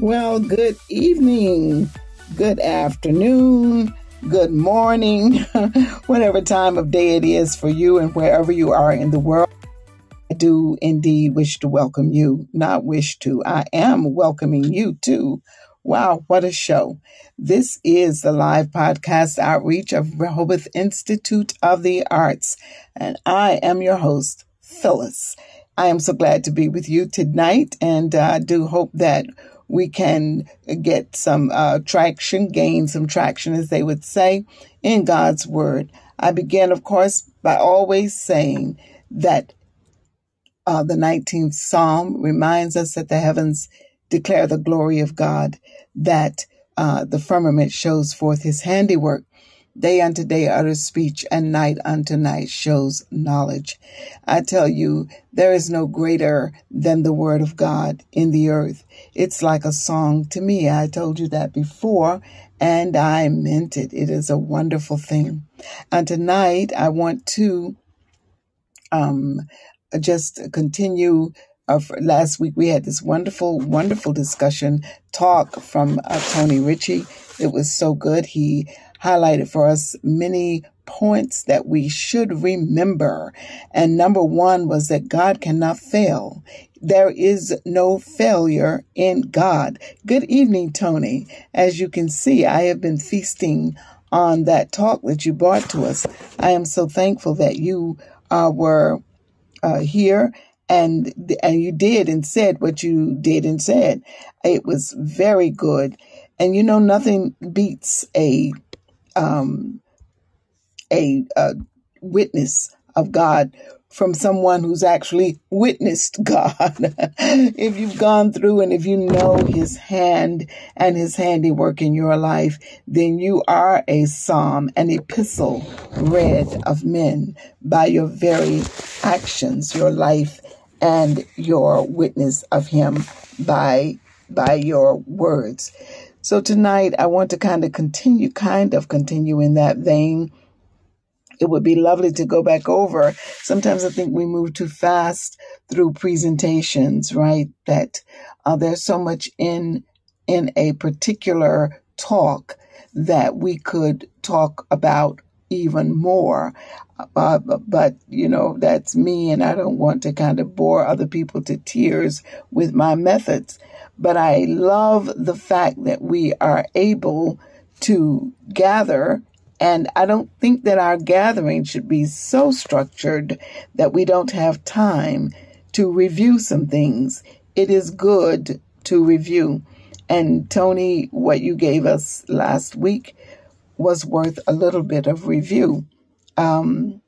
Well, good evening, good afternoon, good morning, whatever time of day it is for you and wherever you are in the world. I do indeed wish to welcome you, not wish to. I am welcoming you too. Wow, what a show. This is the live podcast outreach of Rehoboth Institute of the Arts, and I am your host, Phyllis. I am so glad to be with you tonight, and I uh, do hope that we can get some uh, traction, gain some traction, as they would say, in God's Word. I begin, of course, by always saying that uh, the 19th Psalm reminds us that the heavens declare the glory of God, that uh, the firmament shows forth his handiwork. Day unto day utters speech, and night unto night shows knowledge. I tell you, there is no greater than the word of God in the earth. It's like a song to me. I told you that before, and I meant it. It is a wonderful thing. And tonight, I want to um, just continue. Uh, last week, we had this wonderful, wonderful discussion talk from uh, Tony Ritchie. It was so good. He highlighted for us many points that we should remember. And number one was that God cannot fail. There is no failure in God. Good evening, Tony. As you can see, I have been feasting on that talk that you brought to us. I am so thankful that you uh, were uh, here and and you did and said what you did and said. It was very good. And you know, nothing beats a um, a, a witness of God from someone who's actually witnessed God. if you've gone through and if you know his hand and his handiwork in your life, then you are a psalm, an epistle read of men by your very actions, your life, and your witness of him by by your words. So tonight I want to kind of continue, kind of continue in that vein. It would be lovely to go back over. Sometimes I think we move too fast through presentations, right? That uh, there's so much in in a particular talk that we could talk about even more. Uh, but, you know, that's me, and I don't want to kind of bore other people to tears with my methods. But I love the fact that we are able to gather. And I don't think that our gathering should be so structured that we don't have time to review some things. It is good to review. And Tony, what you gave us last week was worth a little bit of review. Um,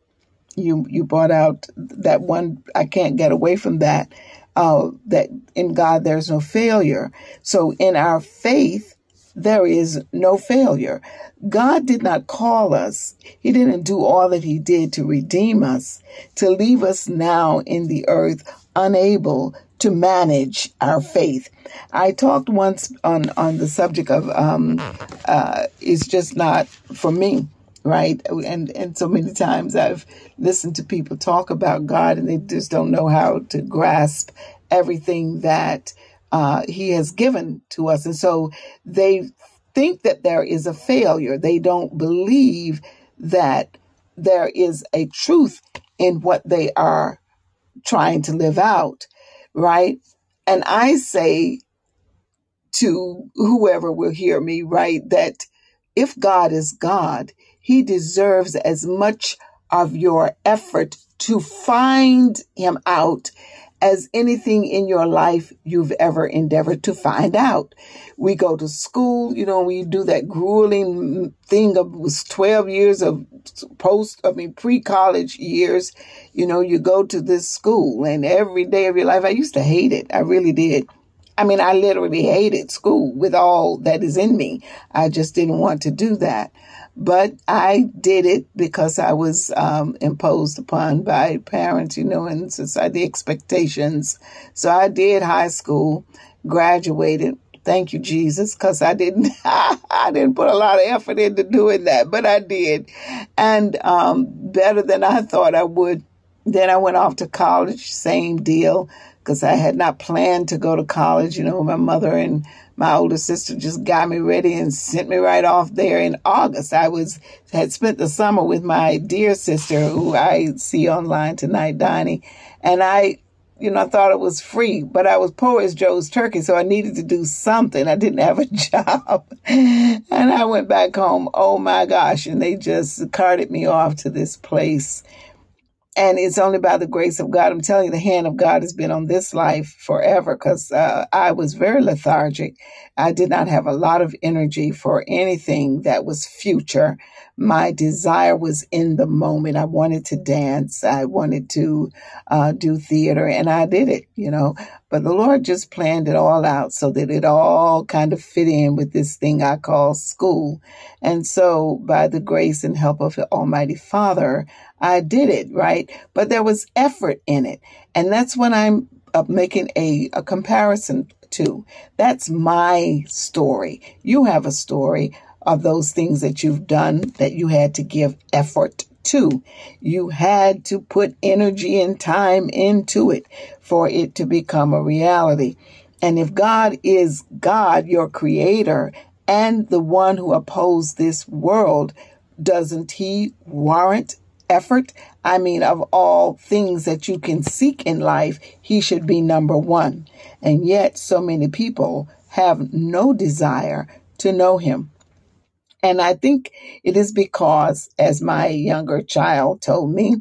you you brought out that one. I can't get away from that. Uh, that in God there's no failure. So in our faith there is no failure. God did not call us. He didn't do all that He did to redeem us, to leave us now in the earth unable to manage our faith. I talked once on, on the subject of um, uh, it's just not for me, right? And and so many times I've listened to people talk about God and they just don't know how to grasp everything that uh, He has given to us, and so they think that there is a failure. They don't believe that there is a truth in what they are trying to live out, right? And I say to whoever will hear me, right, that if God is God, he deserves as much of your effort to find him out as anything in your life you've ever endeavored to find out. We go to school, you know, we do that grueling thing of was 12 years of post, I mean, pre-college years, you know, you go to this school and every day of your life, I used to hate it. I really did. I mean, I literally hated school with all that is in me. I just didn't want to do that. But I did it because I was um, imposed upon by parents, you know, and society expectations. So I did high school, graduated. Thank you, Jesus, because I didn't, I didn't put a lot of effort into doing that, but I did, and um, better than I thought I would Then I went off to college, same deal, because I had not planned to go to college. You know, my mother and my older sister just got me ready and sent me right off there in August. I was had spent the summer with my dear sister, who I see online tonight, Donnie, and I you know, I thought it was free, but I was poor as Joe's turkey, so I needed to do something. I didn't have a job. and I went back home. Oh my gosh. And they just carted me off to this place and it's only by the grace of God. I'm telling you, the hand of God has been on this life forever because uh, I was very lethargic. I did not have a lot of energy for anything that was future. My desire was in the moment. I wanted to dance. I wanted to uh, do theater, and I did it, you know. But the Lord just planned it all out so that it all kind of fit in with this thing I call school. And so, by the grace and help of the Almighty Father, I did it, right? But there was effort in it. And that's what I'm uh, making a, a comparison to. That's my story. You have a story of those things that you've done that you had to give effort to. You had to put energy and time into it for it to become a reality. And if God is God, your creator, and the one who opposed this world, doesn't he warrant effort. I mean, of all things that you can seek in life, he should be number one. And yet, so many people have no desire to know him. And I think it is because, as my younger child told me,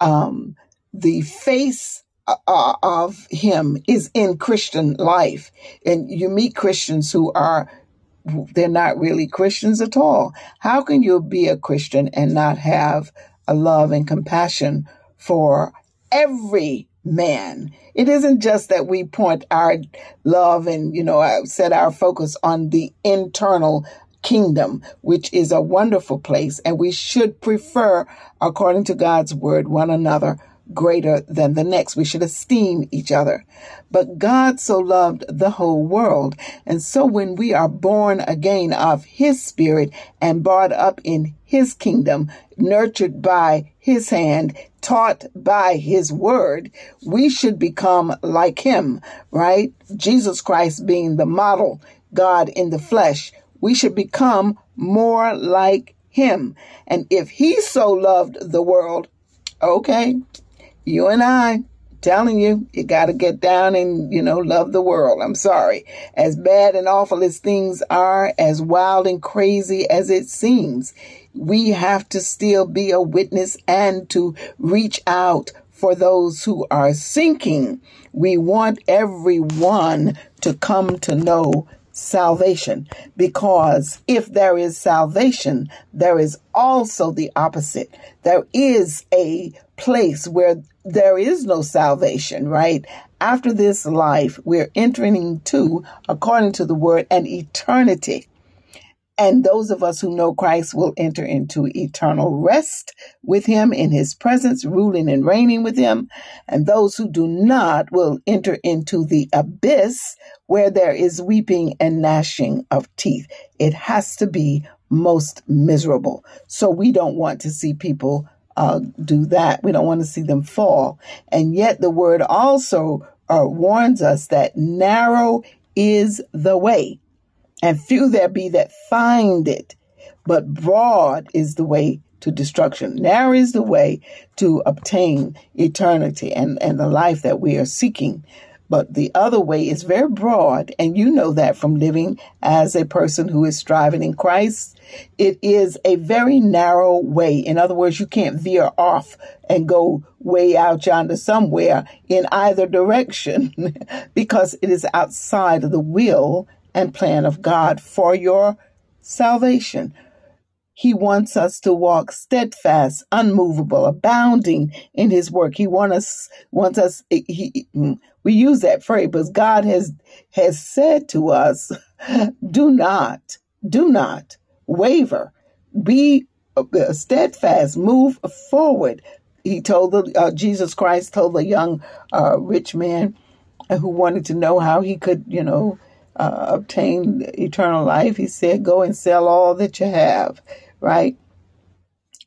um, the face uh, of him is in Christian life. And you meet Christians who are they're not really Christians at all. How can you be a Christian and not have a love and compassion for every man. It isn't just that we point our love and, you know, uh, set our focus on the internal kingdom, which is a wonderful place. And we should prefer, according to God's word, one another greater than the next. We should esteem each other. But God so loved the whole world. And so when we are born again of his spirit and brought up in his kingdom, nurtured by his hand, taught by his word, we should become like him, right? Jesus Christ being the model, God in the flesh. We should become more like him. And if he so loved the world, okay, you and I, telling you, you got to get down and, you know, love the world. I'm sorry. As bad and awful as things are, as wild and crazy as it seems, we have to still be a witness and to reach out for those who are sinking. We want everyone to come to know salvation because if there is salvation, there is also the opposite. There is a place where there is no salvation, right? After this life, we're entering into, according to the word, an eternity. And those of us who know Christ will enter into eternal rest with him in his presence, ruling and reigning with him. And those who do not will enter into the abyss where there is weeping and gnashing of teeth. It has to be most miserable. So we don't want to see people uh, do that. We don't want to see them fall. And yet the word also uh, warns us that narrow is the way and few there be that find it, but broad is the way to destruction. Narrow is the way to obtain eternity and, and the life that we are seeking. But the other way is very broad, and you know that from living as a person who is striving in Christ. It is a very narrow way. In other words, you can't veer off and go way out yonder somewhere in either direction because it is outside of the will and plan of God for your salvation. He wants us to walk steadfast, unmovable, abounding in his work. He wants us, wants us, he, mm, we use that phrase, but God has, has said to us, do not, do not waver, be uh, steadfast, move forward. He told the, uh, Jesus Christ told the young, uh, rich man who wanted to know how he could, you know, uh, obtain eternal life, he said, Go and sell all that you have, right?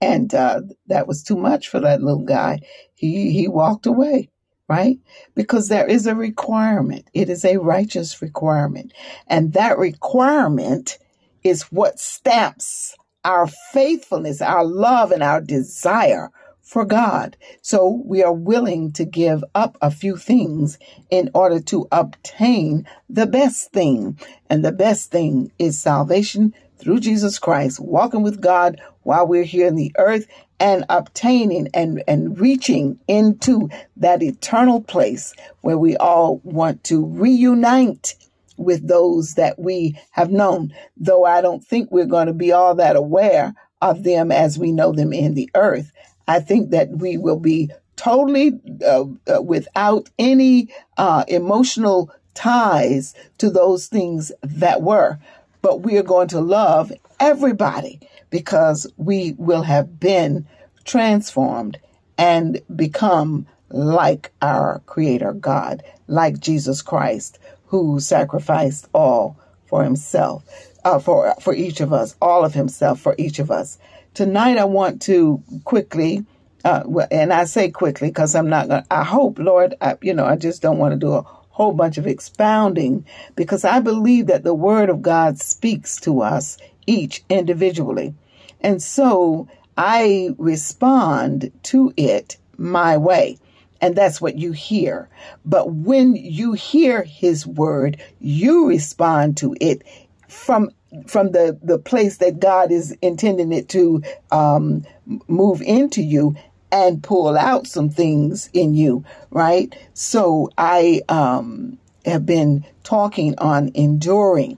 and uh, that was too much for that little guy. He he walked away, right? Because there is a requirement. It is a righteous requirement, and that requirement is what stamps our faithfulness, our love, and our desire for God. So we are willing to give up a few things in order to obtain the best thing. And the best thing is salvation through Jesus Christ, walking with God while we're here in the earth and obtaining and, and reaching into that eternal place where we all want to reunite with those that we have known, though I don't think we're going to be all that aware of them as we know them in the earth. I think that we will be totally uh, uh, without any uh, emotional ties to those things that were. But we are going to love everybody because we will have been transformed and become like our Creator God, like Jesus Christ, who sacrificed all for Himself, uh, for for each of us, all of Himself for each of us. Tonight, I want to quickly, uh, and I say quickly because I'm not going to, I hope, Lord, I, you know, I just don't want to do a whole bunch of expounding because I believe that the Word of God speaks to us each individually. And so I respond to it my way. And that's what you hear. But when you hear his word, you respond to it from from the the place that God is intending it to um, move into you and pull out some things in you, right? So I um, have been talking on enduring.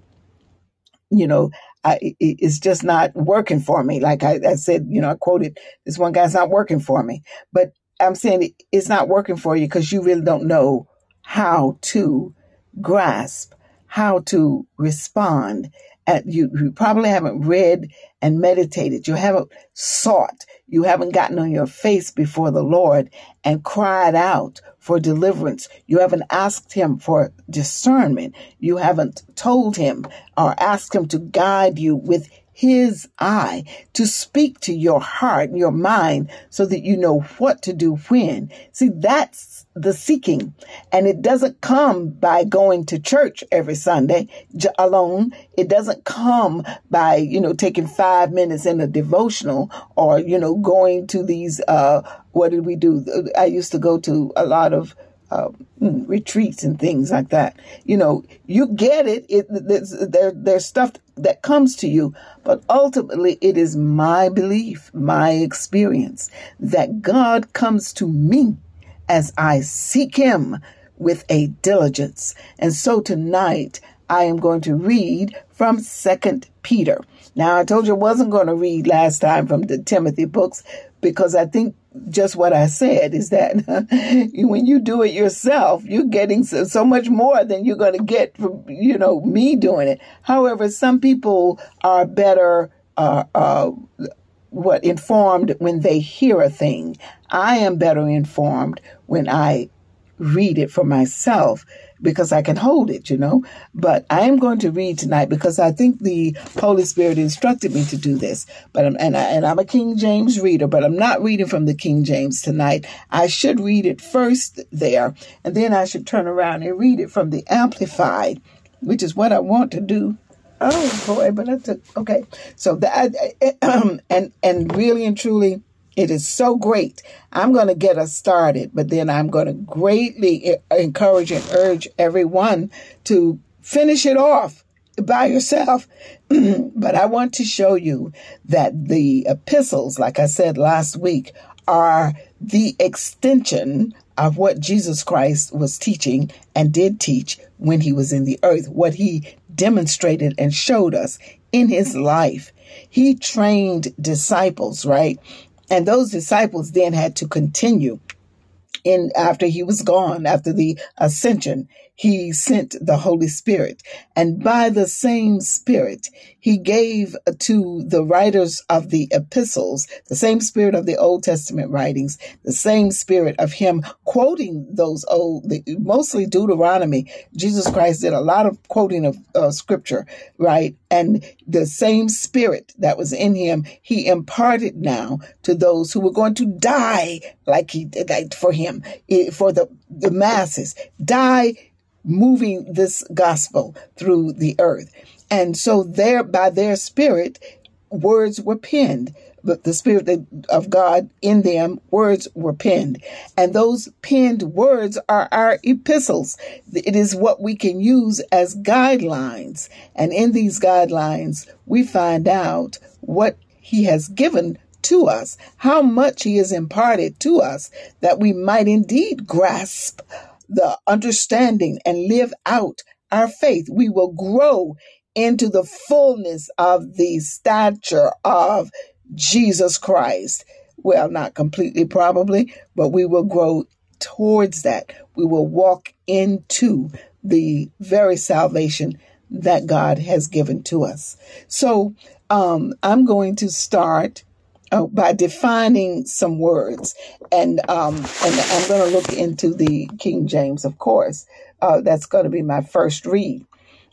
You know, I, it's just not working for me. Like I, I said, you know, I quoted this one guy's not working for me, but I'm saying it's not working for you because you really don't know how to grasp, how to respond you, you probably haven't read and meditated. You haven't sought. You haven't gotten on your face before the Lord and cried out for deliverance. You haven't asked him for discernment. You haven't told him or asked him to guide you with his eye to speak to your heart your mind so that you know what to do when. See, that's the seeking. And it doesn't come by going to church every Sunday alone. It doesn't come by, you know, taking five minutes in a devotional or, you know, going to these, uh, what did we do? I used to go to a lot of, uh, retreats and things like that. You know, you get it. It there's, there, there's stuff that comes to you, but ultimately it is my belief, my experience that God comes to me as I seek Him with a diligence. And so tonight I am going to read from Second Peter. Now I told you I wasn't going to read last time from the Timothy books because I think just what I said is that when you do it yourself, you're getting so, so much more than you're going to get from, you know, me doing it. However, some people are better, uh, uh, what informed when they hear a thing. I am better informed when I read it for myself because I can hold it, you know. But I am going to read tonight because I think the Holy Spirit instructed me to do this. But I'm, and I, and I'm a King James reader, but I'm not reading from the King James tonight. I should read it first there, and then I should turn around and read it from the Amplified, which is what I want to do. Oh boy, but that's a, okay. So that and and really and truly it is so great. I'm going to get us started, but then I'm going to greatly encourage and urge everyone to finish it off by yourself. but I want to show you that the epistles, like I said last week, are the extension of what Jesus Christ was teaching and did teach when he was in the earth, what he demonstrated and showed us in his life. He trained disciples, right? And those disciples then had to continue in after he was gone, after the ascension, he sent the Holy Spirit. And by the same Spirit, he gave to the writers of the epistles, the same Spirit of the Old Testament writings, the same Spirit of him quoting those old, mostly Deuteronomy. Jesus Christ did a lot of quoting of uh, scripture, right? And the same spirit that was in him, he imparted now to those who were going to die like he did for him, for the, the masses, die moving this gospel through the earth. And so there, by their spirit, words were penned but the Spirit of God in them, words were penned. And those penned words are our epistles. It is what we can use as guidelines. And in these guidelines, we find out what He has given to us, how much He has imparted to us, that we might indeed grasp the understanding and live out our faith. We will grow into the fullness of the stature of Jesus Christ. Well, not completely, probably, but we will grow towards that. We will walk into the very salvation that God has given to us. So um, I'm going to start uh, by defining some words, and um, and I'm going to look into the King James, of course. Uh, that's going to be my first read,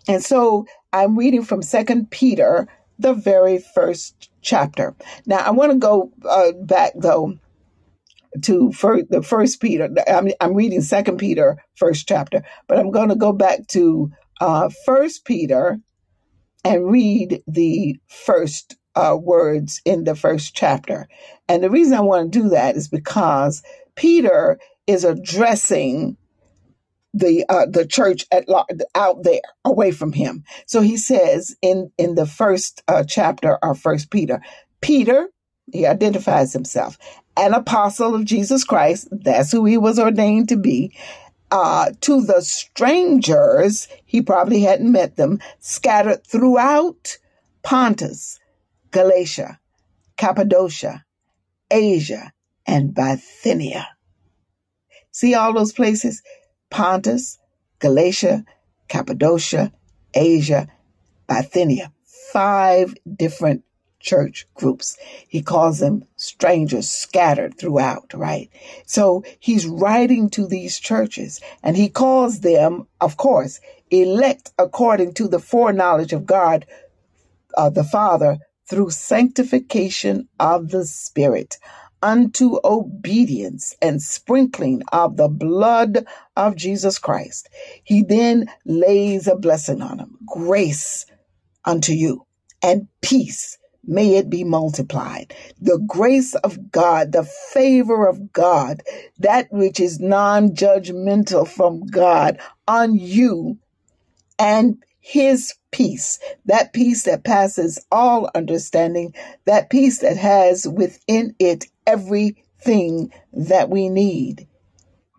and so I'm reading from Second Peter, the very first chapter. Now, I want to go uh, back though to for the first Peter. I'm, I'm reading Second Peter, first chapter, but I'm going to go back to uh, First Peter and read the first uh, words in the first chapter. And the reason I want to do that is because Peter is addressing the uh, the church at out there away from him. So he says in in the first uh, chapter of First Peter, Peter he identifies himself an apostle of Jesus Christ. That's who he was ordained to be. Uh, to the strangers, he probably hadn't met them, scattered throughout Pontus, Galatia, Cappadocia, Asia, and Bithynia. See all those places? Pontus, Galatia, Cappadocia, Asia, Bithynia. Five different church groups. He calls them strangers scattered throughout, right? So he's writing to these churches and he calls them, of course, elect according to the foreknowledge of God, uh, the Father, through sanctification of the Spirit unto obedience and sprinkling of the blood of Jesus Christ. He then lays a blessing on him grace unto you and peace. May it be multiplied. The grace of God, the favor of God, that which is non judgmental from God on you and his peace, that peace that passes all understanding, that peace that has within it everything that we need.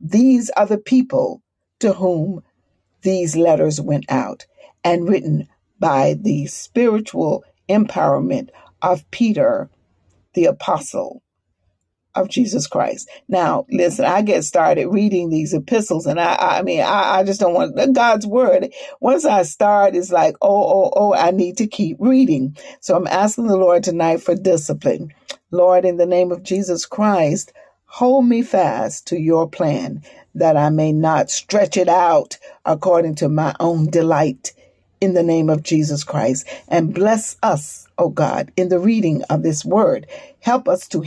These are the people to whom these letters went out and written by the spiritual empowerment of Peter the apostle of Jesus Christ. Now, listen, I get started reading these epistles and I, I mean, I, I just don't want God's word. Once I start, it's like, oh, oh, oh, I need to keep reading. So I'm asking the Lord tonight for discipline. Lord, in the name of Jesus Christ, hold me fast to your plan that I may not stretch it out according to my own delight in the name of Jesus Christ and bless us, oh God, in the reading of this word. Help us to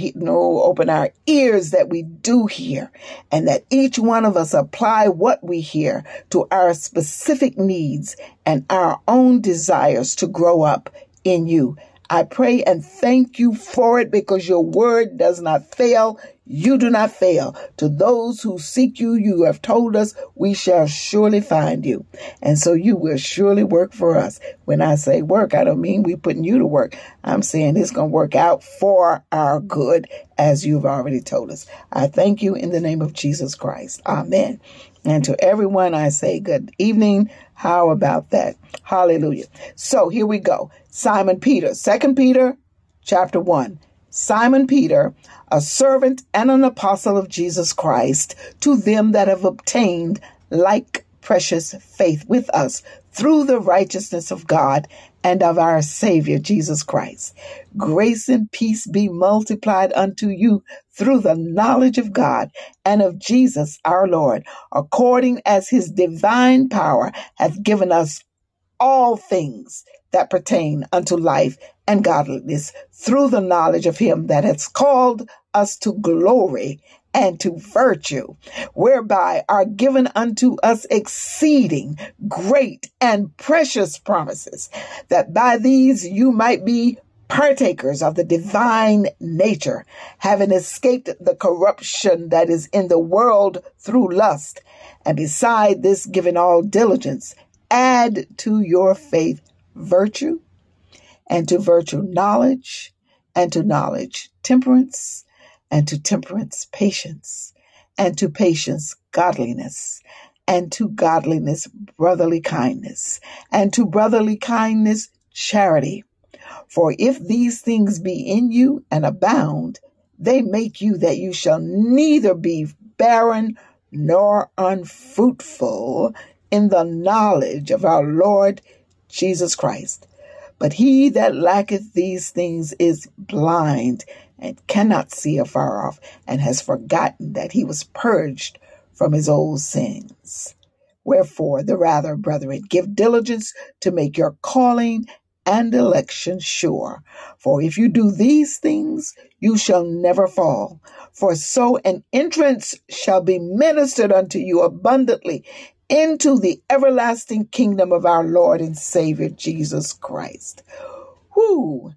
open our ears that we do hear and that each one of us apply what we hear to our specific needs and our own desires to grow up in you. I pray and thank you for it because your word does not fail. You do not fail. To those who seek you, you have told us we shall surely find you. And so you will surely work for us. When I say work, I don't mean we putting you to work. I'm saying it's going to work out for our good as you've already told us. I thank you in the name of Jesus Christ. Amen. And to everyone, I say good evening. How about that? Hallelujah. So here we go. Simon Peter, Second Peter chapter 1. Simon Peter, a servant and an apostle of Jesus Christ, to them that have obtained like precious faith with us through the righteousness of God and of our Savior Jesus Christ. Grace and peace be multiplied unto you through the knowledge of God and of Jesus our Lord, according as his divine power hath given us all things that pertain unto life and godliness through the knowledge of him that hath called us to glory and to virtue, whereby are given unto us exceeding great and precious promises, that by these you might be partakers of the divine nature, having escaped the corruption that is in the world through lust, and beside this, given all diligence, add to your faith virtue, and to virtue knowledge, and to knowledge temperance, and to temperance patience, and to patience godliness, and to godliness brotherly kindness, and to brotherly kindness charity. For if these things be in you and abound, they make you that you shall neither be barren nor unfruitful in the knowledge of our Lord Jesus Christ. But he that lacketh these things is blind and cannot see afar off, and has forgotten that he was purged from his old sins. Wherefore, the rather, brethren, give diligence to make your calling and election sure. For if you do these things, you shall never fall. For so an entrance shall be ministered unto you abundantly into the everlasting kingdom of our Lord and Savior Jesus Christ. Whoo!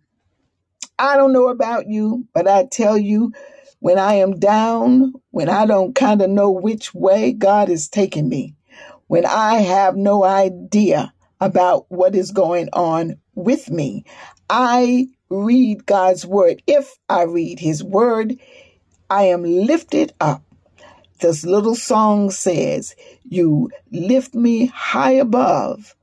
I don't know about you, but I tell you, when I am down, when I don't kind of know which way God is taking me, when I have no idea about what is going on with me, I read God's word. If I read his word, I am lifted up this little song says, You lift me high above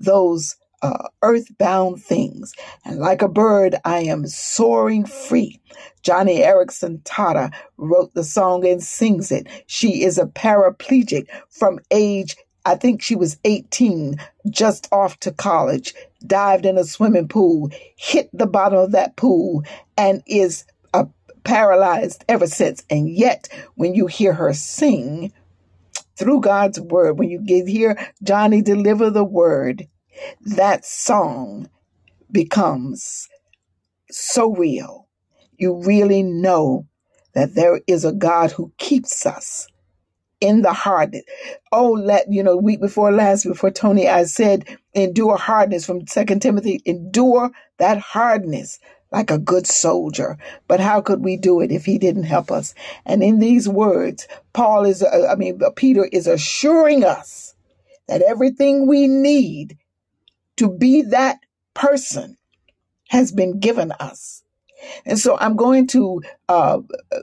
those uh, earthbound things. And like a bird, I am soaring free. Joni Eareckson Tada wrote the song and sings it. She is a paraplegic from age I think she was 18, just off to college, dived in a swimming pool, hit the bottom of that pool, and is uh, paralyzed ever since. And yet, when you hear her sing through God's word, when you get hear Joni deliver the word, that song becomes so real. You really know that there is a God who keeps us in the hardness. Oh, let you know, week before last, before Tony, I said, endure hardness from Second Timothy. Endure that hardness like a good soldier. But how could we do it if he didn't help us? And in these words, Paul is, uh, I mean, Peter is assuring us that everything we need to be that person has been given us. And so I'm going to uh,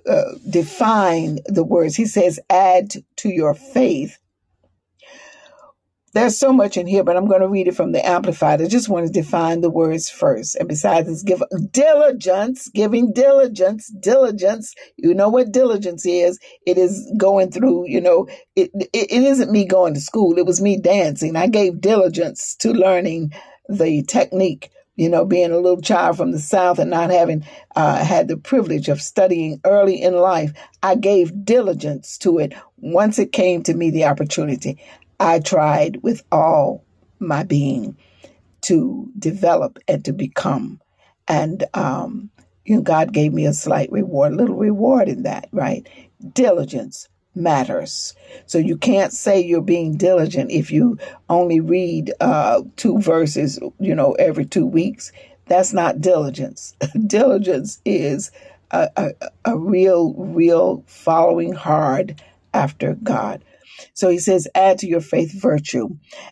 uh, define the words. He says, add to your faith there's so much in here, but I'm going to read it from the Amplified. I just want to define the words first. And besides, it's give diligence, giving diligence, diligence. You know what diligence is? It is going through, you know, it, it, it isn't me going to school. It was me dancing. I gave diligence to learning the technique you know, being a little child from the South and not having uh, had the privilege of studying early in life, I gave diligence to it once it came to me the opportunity. I tried with all my being to develop and to become. And, um, you know, God gave me a slight reward, a little reward in that, right? Diligence matters. So you can't say you're being diligent if you only read uh, two verses, you know, every two weeks. That's not diligence. diligence is a, a, a real, real following hard after God. So he says, add to your faith virtue.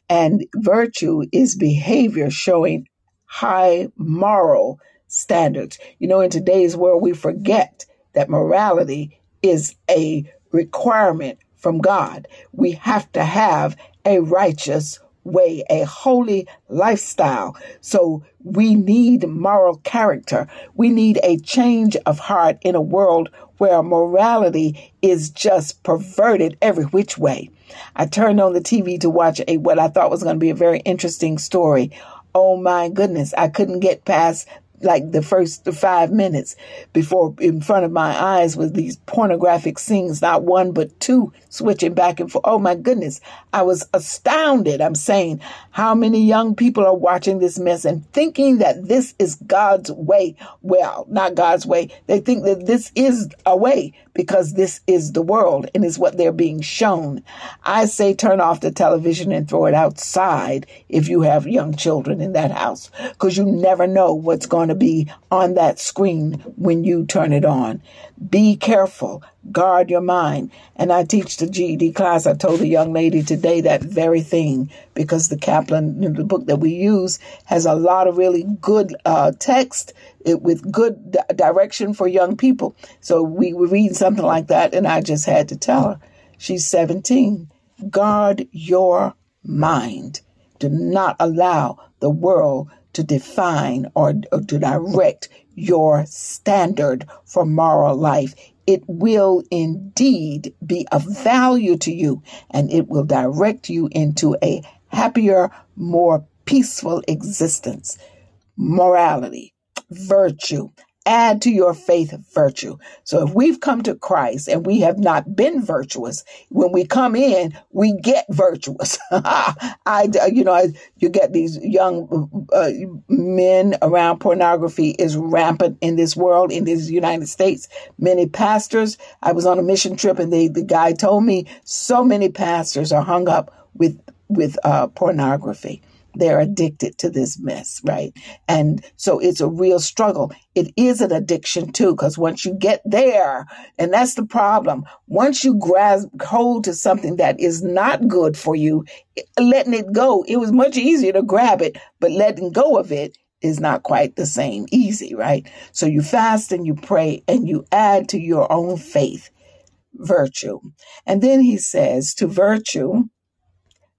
And virtue is behavior showing high moral standards. You know, in today's world, we forget that morality is a requirement from God. We have to have a righteous way, a holy lifestyle. So we need moral character. We need a change of heart in a world where morality is just perverted every which way. I turned on the TV to watch a what I thought was going to be a very interesting story. Oh my goodness, I couldn't get past like the first five minutes before in front of my eyes was these pornographic scenes, not one but two switching back and forth. Oh my goodness. I was astounded. I'm saying how many young people are watching this mess and thinking that this is God's way. Well, not God's way. They think that this is a way because this is the world and is what they're being shown. I say turn off the television and throw it outside if you have young children in that house because you never know what's going to be on that screen when you turn it on. Be careful. Guard your mind. And I teach the GED class. I told a young lady today that very thing because the Kaplan, the book that we use, has a lot of really good uh, text it, with good di- direction for young people. So we were reading something like that, and I just had to tell her. She's 17. Guard your mind. Do not allow the world to define or, or to direct your standard for moral life. It will indeed be of value to you and it will direct you into a happier, more peaceful existence. Morality, virtue, add to your faith virtue. So if we've come to Christ and we have not been virtuous, when we come in, we get virtuous. I, you know, you get these young uh, men around pornography is rampant in this world, in this United States. Many pastors, I was on a mission trip and they, the guy told me so many pastors are hung up with, with uh, pornography they're addicted to this mess, right? And so it's a real struggle. It is an addiction too, because once you get there, and that's the problem, once you grasp hold to something that is not good for you, letting it go, it was much easier to grab it, but letting go of it is not quite the same easy, right? So you fast and you pray and you add to your own faith virtue. And then he says to virtue,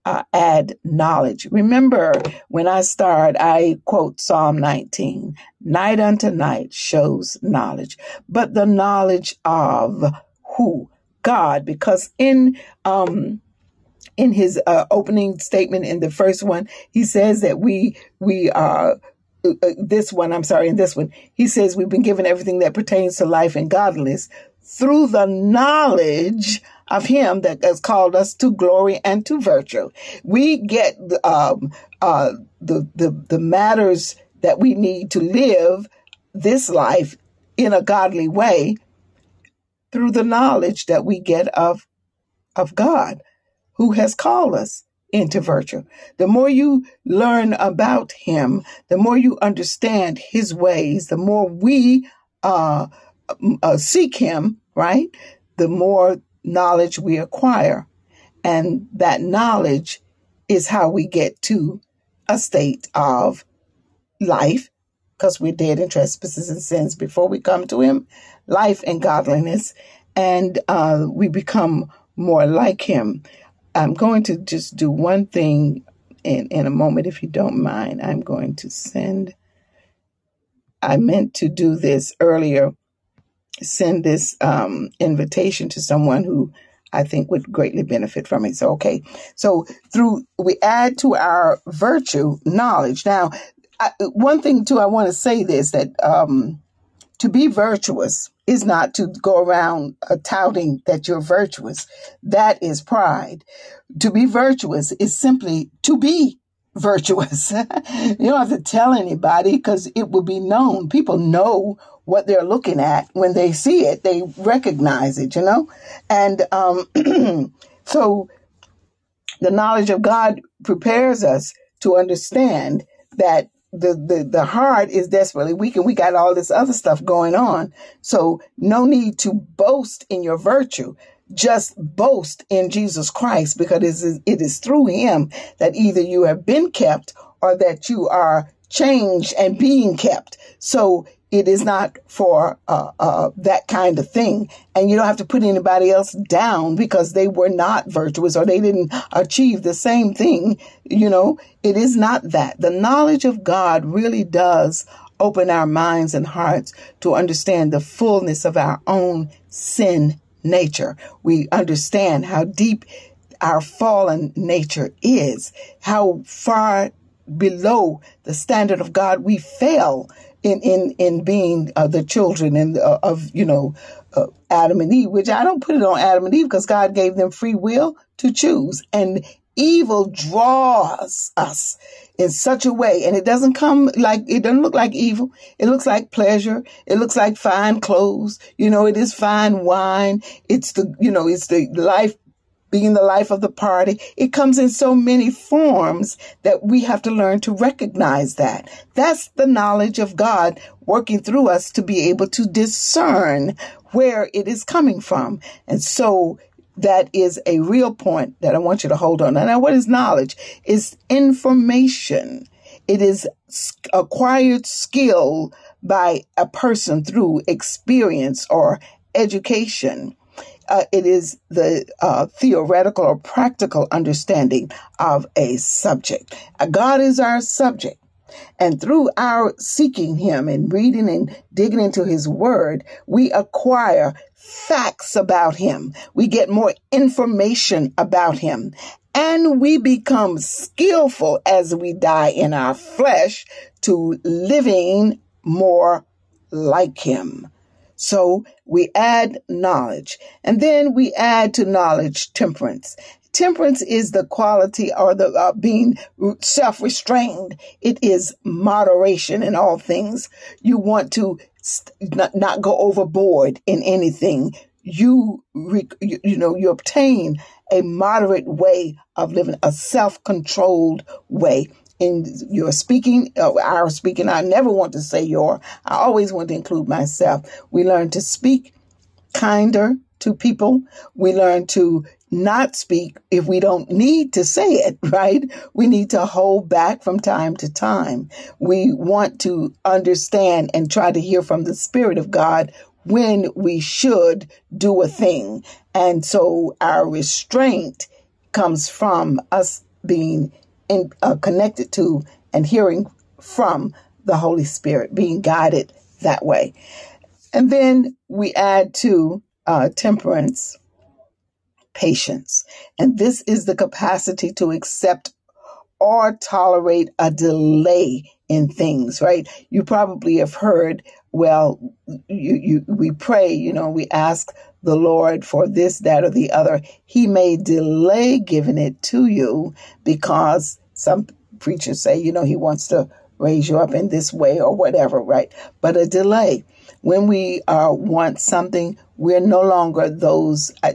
uh, add knowledge. Remember, when I start, I quote Psalm 19 Night unto night shows knowledge, but the knowledge of who? God, because in, um, in his uh, opening statement in the first one, he says that we, we are, uh, uh, this one, I'm sorry, in this one, he says we've been given everything that pertains to life and godliness through the knowledge of him that has called us to glory and to virtue. We get um, uh, the, the, the matters that we need to live this life in a godly way through the knowledge that we get of, of God who has called us into virtue. The more you learn about him, the more you understand his ways, the more we uh, uh, seek him, right? The more knowledge we acquire. And that knowledge is how we get to a state of life, because we're dead in trespasses and sins before we come to Him, life and godliness, and uh, we become more like Him. I'm going to just do one thing in, in a moment, if you don't mind. I'm going to send, I meant to do this earlier send this um, invitation to someone who I think would greatly benefit from it. So, okay. So through, we add to our virtue knowledge. Now, I, one thing too, I want to say this, that, um, to be virtuous is not to go around uh, touting that you're virtuous. That is pride. To be virtuous is simply to be virtuous. you don't have to tell anybody because it will be known. People know what they're looking at. When they see it they recognize it you know? And um, so the knowledge of god prepares us to understand that the, the the heart is desperately weak and we got all this other stuff going on. So no need to boast in your virtue. Just boast in jesus christ because it is, it is through him that either you have been kept or that you are changed and being kept. So it is not for uh, uh, that kind of thing. And you don't have to put anybody else down because they were not virtuous or they didn't achieve the same thing. You know, it is not that. The knowledge of God really does open our minds and hearts to understand the fullness of our own sin nature. We understand how deep our fallen nature is, how far below the standard of God we fell in in in being uh, the children and uh, of you know uh, Adam and Eve, which I don't put it on Adam and Eve because God gave them free will to choose, and evil draws us in such a way, and it doesn't come like it doesn't look like evil. It looks like pleasure. It looks like fine clothes. You know, it is fine wine. It's the you know it's the life being the life of the party. It comes in so many forms that we have to learn to recognize that. That's the knowledge of God working through us to be able to discern where it is coming from. And so that is a real point that I want you to hold on. Now, what is knowledge? Is information. It is acquired skill by a person through experience or education uh, it is the uh, theoretical or practical understanding of a subject. Uh, God is our subject. And through our seeking Him and reading and digging into His Word, we acquire facts about Him. We get more information about Him. And we become skillful as we die in our flesh to living more like Him. So we add knowledge and then we add to knowledge temperance. Temperance is the quality or the uh, being self restrained. It is moderation in all things. You want to st- not, not go overboard in anything. You, you, you know, you obtain a moderate way of living, a self controlled way in your speaking, uh, our speaking. I never want to say your. I always want to include myself. We learn to speak kinder to people. We learn to not speak if we don't need to say it, right? We need to hold back from time to time. We want to understand and try to hear from the Spirit of God when we should do a thing. And so our restraint comes from us being in, uh, connected to and hearing from the Holy Spirit, being guided that way. And then we add to uh, temperance, patience. And this is the capacity to accept or tolerate a delay in things, right? You probably have heard, well, you, you, we pray, you know, we ask the Lord for this, that, or the other. He may delay giving it to you because some preachers say, you know, he wants to raise you up in this way or whatever, right? But a delay. When we uh, want something, we're no longer those, uh,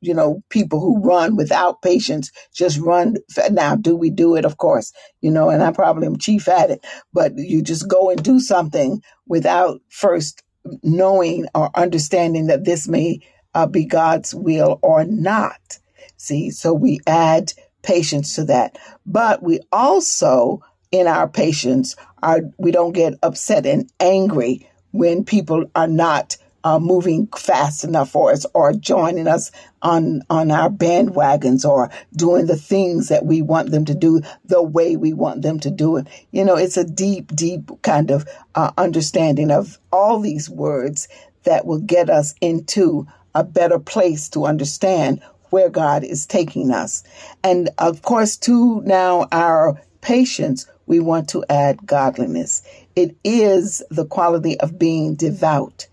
you know, people who run without patience, just run. Now, do we do it? Of course, you know, and I probably am chief at it, but you just go and do something without first knowing or understanding that this may uh, be God's will or not. See, so we add patience to that. But we also, in our patience, are we don't get upset and angry when people are not uh, moving fast enough for us or joining us on on our bandwagons or doing the things that we want them to do the way we want them to do it. You know, it's a deep, deep kind of uh, understanding of all these words that will get us into a better place to understand where God is taking us. And of course, to now our patience, we want to add godliness. It is the quality of being devout,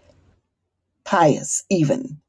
pious, even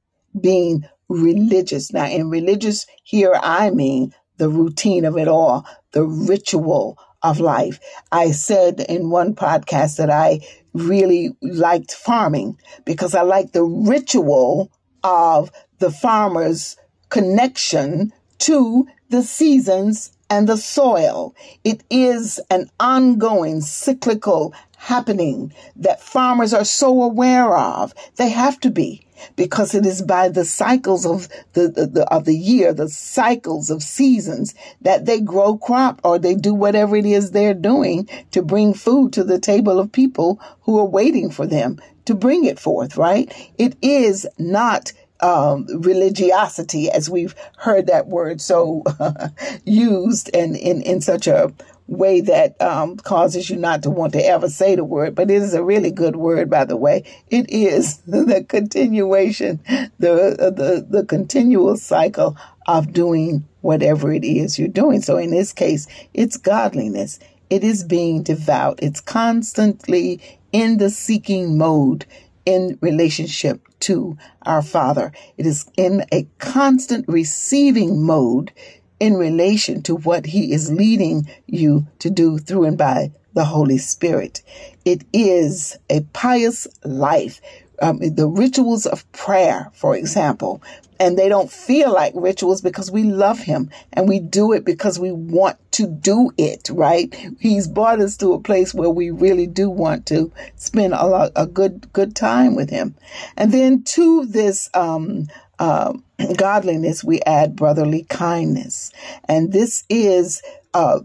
being religious. Now, in religious, here I mean the routine of it all, the ritual of life. I said in one podcast that I really liked farming because I like the ritual of the farmers connection to the seasons and the soil. It is an ongoing cyclical happening that farmers are so aware of. They have to be because it is by the cycles of the, the, the, of the year, the cycles of seasons that they grow crop or they do whatever it is they're doing to bring food to the table of people who are waiting for them to bring it forth, right? It is not um, religiosity, as we've heard that word so used and in, in such a way that um, causes you not to want to ever say the word, but it is a really good word, by the way. It is the continuation, the the the continual cycle of doing whatever it is you're doing. So in this case, it's godliness. It is being devout. It's constantly in the seeking mode in relationship to our Father. It is in a constant receiving mode in relation to what He is leading you to do through and by the Holy Spirit. It is a pious life. Um, the rituals of prayer, for example, and they don't feel like rituals because we love him and we do it because we want to do it, right? He's brought us to a place where we really do want to spend a lot, a good, good time with him. And then to this, um, uh, godliness, we add brotherly kindness. And this is, uh,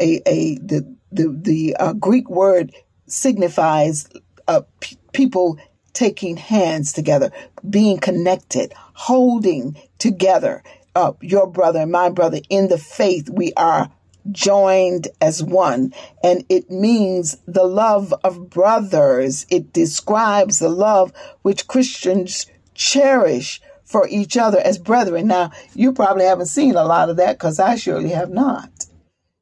a, a, the, the, the uh, Greek word signifies, uh, p- people taking hands together, being connected, holding together. Uh, your brother and my brother in the faith, we are joined as one. And it means the love of brothers. It describes the love which Christians cherish for each other as brethren. Now, you probably haven't seen a lot of that because I surely have not.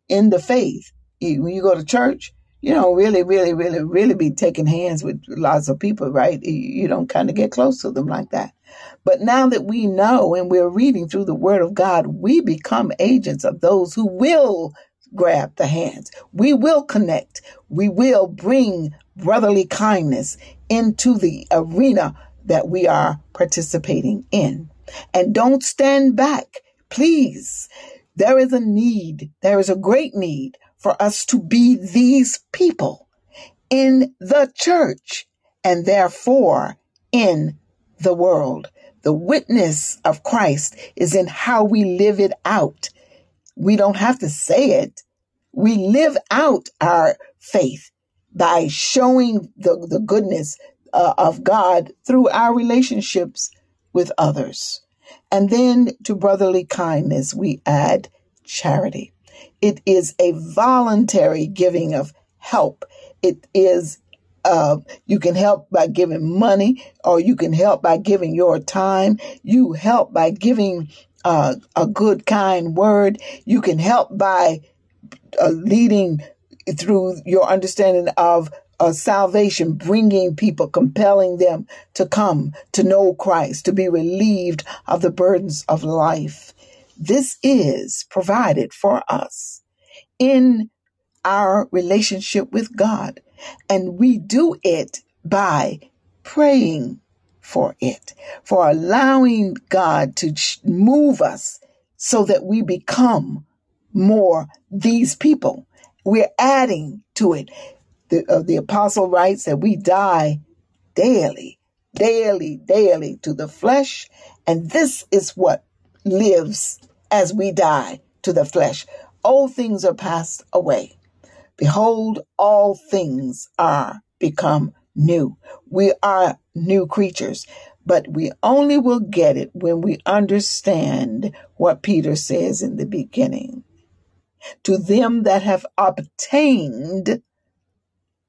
In the faith, when you go to church, you don't really, really, really, really be taking hands with lots of people, right? You don't kind of get close to them like that. But now that we know and we're reading through the Word of God, we become agents of those who will grab the hands. We will connect. We will bring brotherly kindness into the arena that we are participating in. And don't stand back. Please. There is a need. There is a great need for us to be these people in the church and therefore in the world. The witness of Christ is in how we live it out. We don't have to say it. We live out our faith by showing the, the goodness uh, of God through our relationships with others. And then to brotherly kindness, we add charity. It is a voluntary giving of help. It is uh, you can help by giving money, or you can help by giving your time. You help by giving uh, a good, kind word. You can help by uh, leading through your understanding of uh, salvation, bringing people, compelling them to come to know Christ, to be relieved of the burdens of life. This is provided for us in our relationship with God. And we do it by praying for it, for allowing God to move us so that we become more these people. We're adding to it. The, the apostle writes that we die daily, daily, daily to the flesh. And this is what lives as we die to the flesh. Old things are passed away. Behold, all things are become new. We are new creatures, but we only will get it when we understand what Peter says in the beginning. To them that have obtained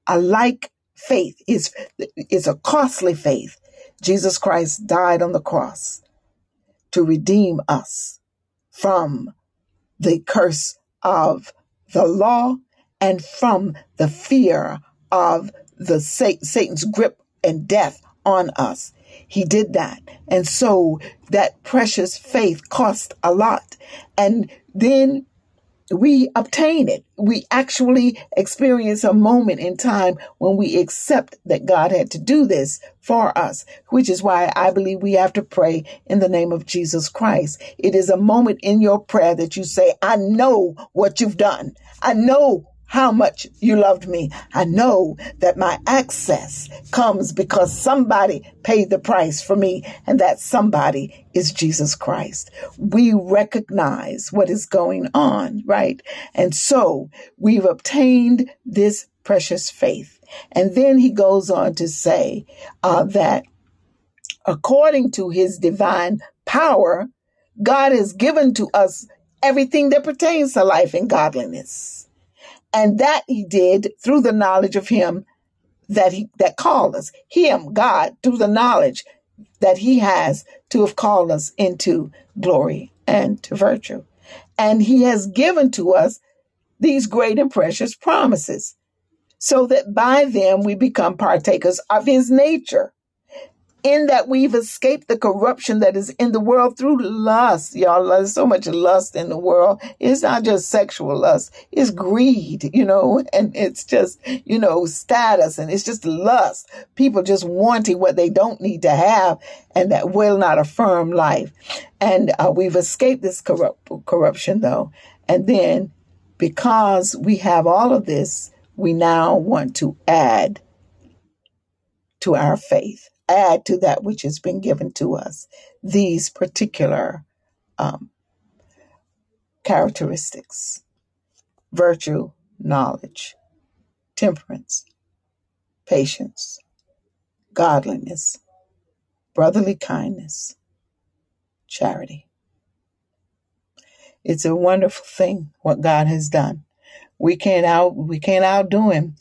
a like faith is, is a costly faith. Jesus Christ died on the cross to redeem us from the curse of the law and from the fear of the Satan's grip and death on us. He did that. And so that precious faith cost a lot. And then we obtain it. We actually experience a moment in time when we accept that God had to do this for us, which is why I believe we have to pray in the name of Jesus Christ. It is a moment in your prayer that you say, I know what you've done. I know how much you loved me. I know that my access comes because somebody paid the price for me, and that somebody is Jesus Christ. We recognize what is going on, right? And so we've obtained this precious faith. And then he goes on to say uh, that according to his divine power, God has given to us everything that pertains to life and godliness. And that he did through the knowledge of him that he that called us. Him, God, through the knowledge that he has to have called us into glory and to virtue. And he has given to us these great and precious promises so that by them we become partakers of his nature in that we've escaped the corruption that is in the world through lust. Y'all, there's so much lust in the world. It's not just sexual lust. It's greed, you know, and it's just, you know, status and it's just lust. People just wanting what they don't need to have and that will not affirm life. And uh, we've escaped this corrupt, corruption though. And then because we have all of this, we now want to add to our faith add to that which has been given to us these particular um, characteristics virtue, knowledge, temperance, patience, godliness, brotherly kindness, charity. It's a wonderful thing what God has done. We can't out we can't outdo him.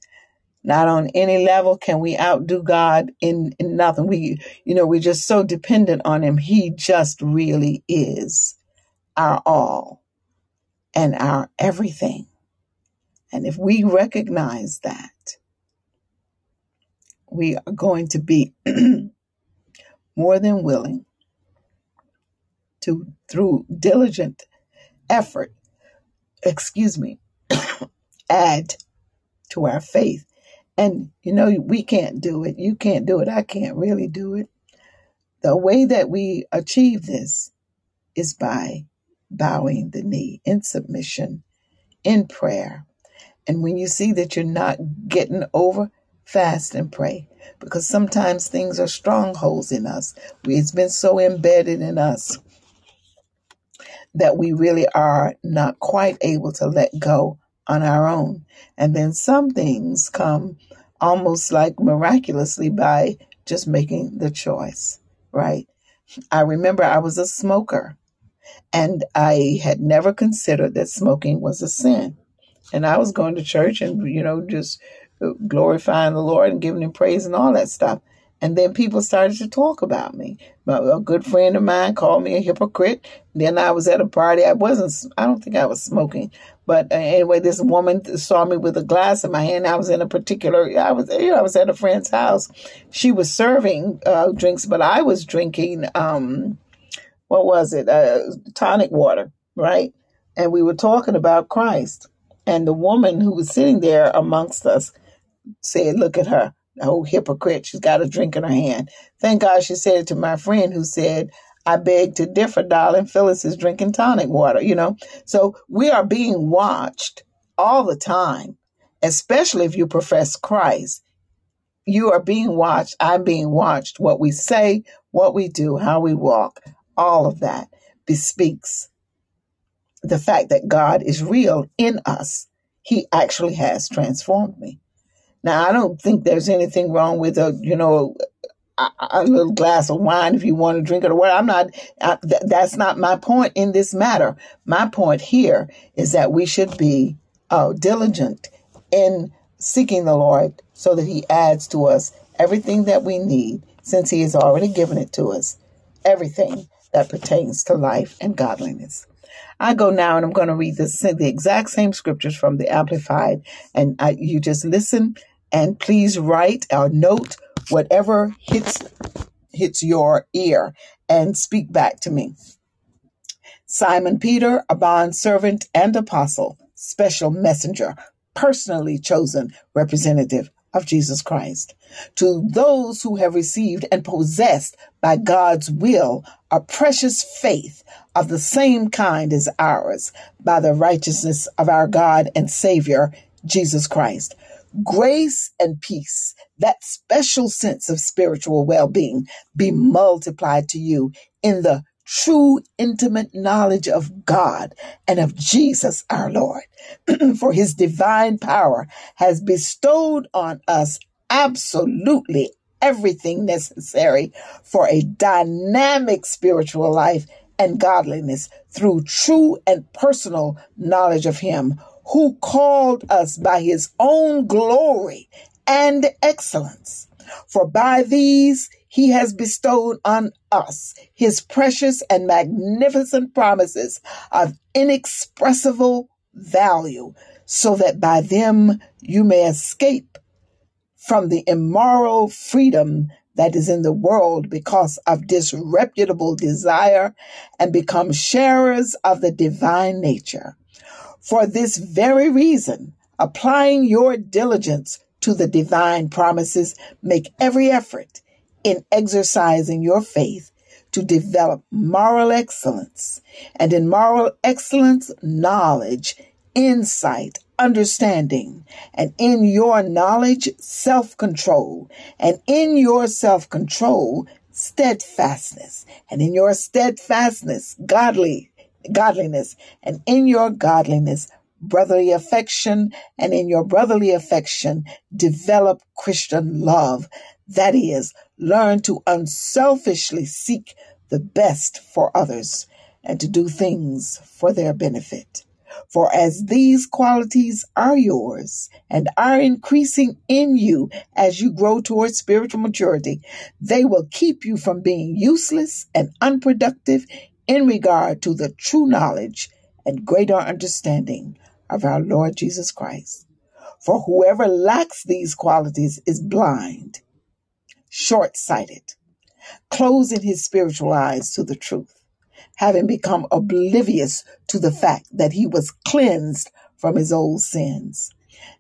Not on any level can we outdo God in, in nothing. We, you know, we're just so dependent on Him. He just really is our all and our everything. And if we recognize that, we are going to be more than willing to, through diligent effort, excuse me, add to our faith and you know, we can't do it. You can't do it. I can't really do it. The way that we achieve this is by bowing the knee in submission, in prayer. And when you see that you're not getting over, fast and pray. Because sometimes things are strongholds in us. It's been so embedded in us that we really are not quite able to let go on our own. And then some things come almost like miraculously by just making the choice, right? I remember I was a smoker and I had never considered that smoking was a sin. And I was going to church and, you know, just uh, glorifying the Lord and giving him praise and all that stuff. And then people started to talk about me. A good friend of mine called me a hypocrite. Then I was at a party. I wasn't, I don't think I was smoking. But uh, anyway, this woman saw me with a glass in my hand. I was in a particular, I was, you know, I was at a friend's house. She was serving uh, drinks, but I was drinking, um, what was it? Uh, tonic water, right? And we were talking about Christ. And the woman who was sitting there amongst us said, Look at her oh hypocrite she's got a drink in her hand. Thank god she said it to my friend who said i beg to differ darling. Phyllis is drinking tonic water you know? So we are being watched all the time especially if you profess christ. You are being watched. I'm being watched. What we say what we do how we walk all of that bespeaks the fact that god is real in us. He actually has transformed me now, I don't think there's anything wrong with a, you know, a, a little glass of wine if you want to drink it or what. I'm not, I, th- that's not my point in this matter. My point here is that we should be uh, diligent in seeking the Lord so that He adds to us everything that we need since He has already given it to us, everything that pertains to life and godliness. I go now and I'm going to read this, the exact same scriptures from the Amplified, and I, you just listen and please write or note whatever hits hits your ear and speak back to me. Simon Peter, a bond servant and apostle, special messenger, personally chosen representative of Jesus Christ. To those who have received and possessed by God's will a precious faith of the same kind as ours by the righteousness of our God and Savior, Jesus Christ. Grace and peace, that special sense of spiritual well being, be multiplied to you in the true intimate knowledge of God and of Jesus our Lord. For his divine power has bestowed on us absolutely everything necessary for a dynamic spiritual life and godliness through true and personal knowledge of him who called us by his own glory and excellence. For by these he has bestowed on us his precious and magnificent promises of inexpressible value, so that by them you may escape from the immoral freedom that is in the world because of disreputable desire and become sharers of the divine nature. For this very reason, applying your diligence to the divine promises, make every effort in exercising your faith to develop moral excellence, and in moral excellence, knowledge, insight, understanding, and in your knowledge, self control, and in your self control, steadfastness, and in your steadfastness, godly godliness, and in your godliness, brotherly affection, and in your brotherly affection, develop Christian love. That is, learn to unselfishly seek the best for others and to do things for their benefit. For as these qualities are yours and are increasing in you as you grow towards spiritual maturity, they will keep you from being useless and unproductive in regard to the true knowledge and greater understanding of our Lord Jesus Christ. For whoever lacks these qualities is blind, short sighted, closing his spiritual eyes to the truth, having become oblivious to the fact that he was cleansed from his old sins.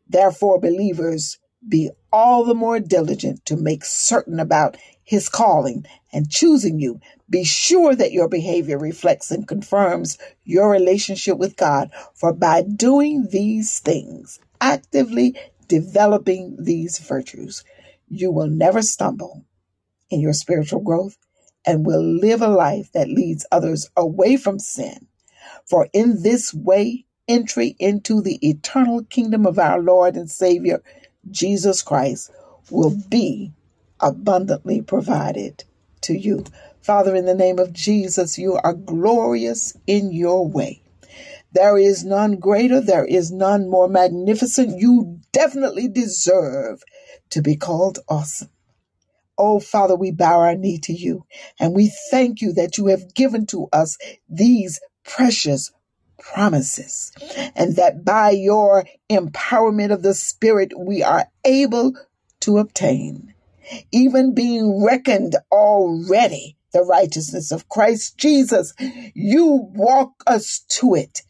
Therefore, believers, be all the more diligent to make certain about his calling and choosing you. Be sure that your behavior reflects and confirms your relationship with God. For by doing these things, actively developing these virtues, you will never stumble in your spiritual growth and will live a life that leads others away from sin. For in this way, entry into the eternal kingdom of our Lord and Savior, Jesus Christ, will be abundantly provided to you. Father, in the name of Jesus, you are glorious in your way. There is none greater, there is none more magnificent. You definitely deserve to be called awesome. Oh, Father, we bow our knee to you and we thank you that you have given to us these precious promises and that by your empowerment of the Spirit, we are able to obtain even being reckoned already the righteousness of Christ Jesus. You walk us to it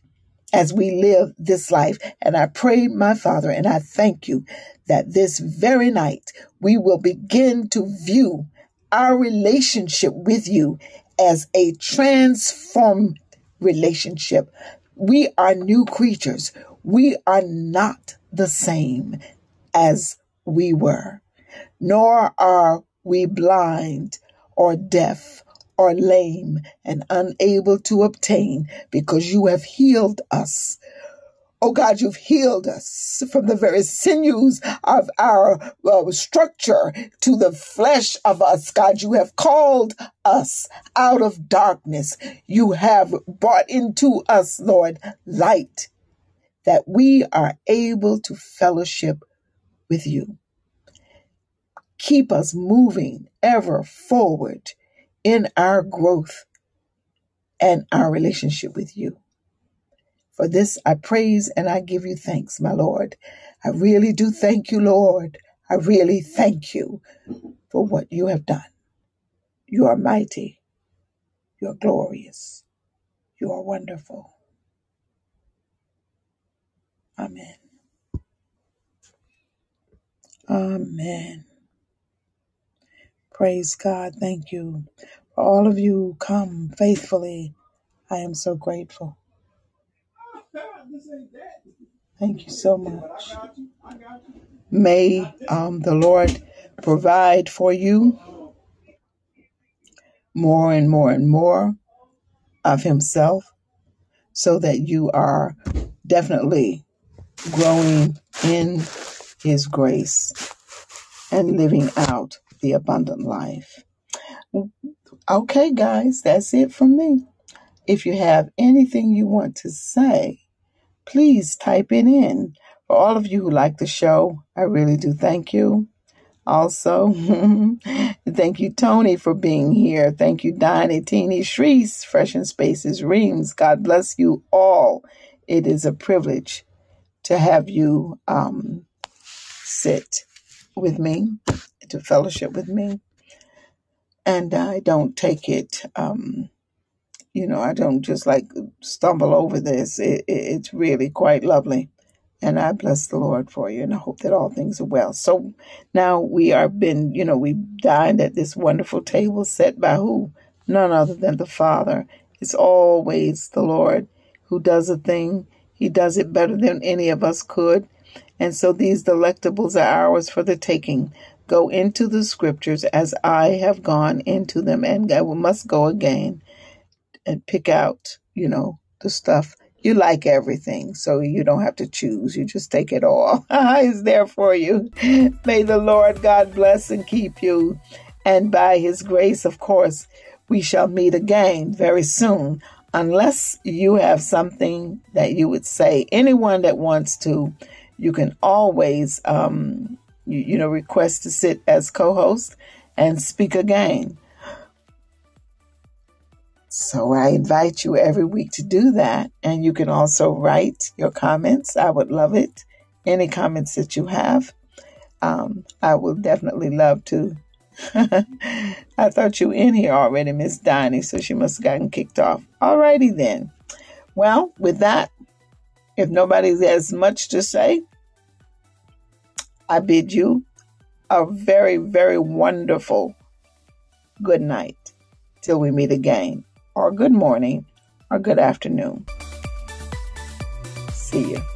as we live this life. And I pray, my Father, and I thank you that this very night we will begin to view our relationship with you as a transformed relationship. We are new creatures. We are not the same as we were nor are we blind or deaf or lame and unable to obtain because you have healed us. Oh God, you've healed us from the very sinews of our uh, structure to the flesh of us. God, you have called us out of darkness. You have brought into us, Lord, light that we are able to fellowship with you keep us moving ever forward in our growth and our relationship with you. For this I praise and I give you thanks, my Lord. I really do thank you, Lord. I really thank you for what you have done. You are mighty. You are glorious. You are wonderful. Amen. Amen. Praise God. Thank you. For all of you who come faithfully, I am so grateful. Thank you so much. May um, the Lord provide for you more and more and more of Himself so that you are definitely growing in His grace and living out the abundant life. Okay, guys, that's it from me. If you have anything you want to say, please type it in. For all of you who like the show, I really do thank you. Also, thank you, Tony, for being here. Thank you, Donnie, Teeny, Shreese, Fresh and Spaces, Reams. God bless you all. It is a privilege to have you um, sit with me, to fellowship with me. And I don't take it, um, you know, I don't just like stumble over this. It, it, it's really quite lovely and I bless the Lord for you, and I hope that all things are well. So now we are been, you know, we dined at this wonderful table set by who? None other than the Father. It's always the Lord who does a thing. He does it better than any of us could. And so these delectables are ours for the taking. Go into the scriptures as I have gone into them, and I must go again and pick out, you know, the stuff you like everything, so you don't have to choose. You just take it all. He's there for you. May the Lord God bless and keep you. And by His grace, of course, we shall meet again very soon. Unless you have something that you would say, anyone that wants to, you can always, um, you, you know, request to sit as co host and speak again. So I invite you every week to do that. And you can also write your comments. I would love it. Any comments that you have, um, I will definitely love to. I thought you were in here already, Miss Donnie, so she must have gotten kicked off. Alrighty then. Well, with that, if nobody has much to say, I bid you a very, very wonderful good night till we meet again or good morning or good afternoon. See you.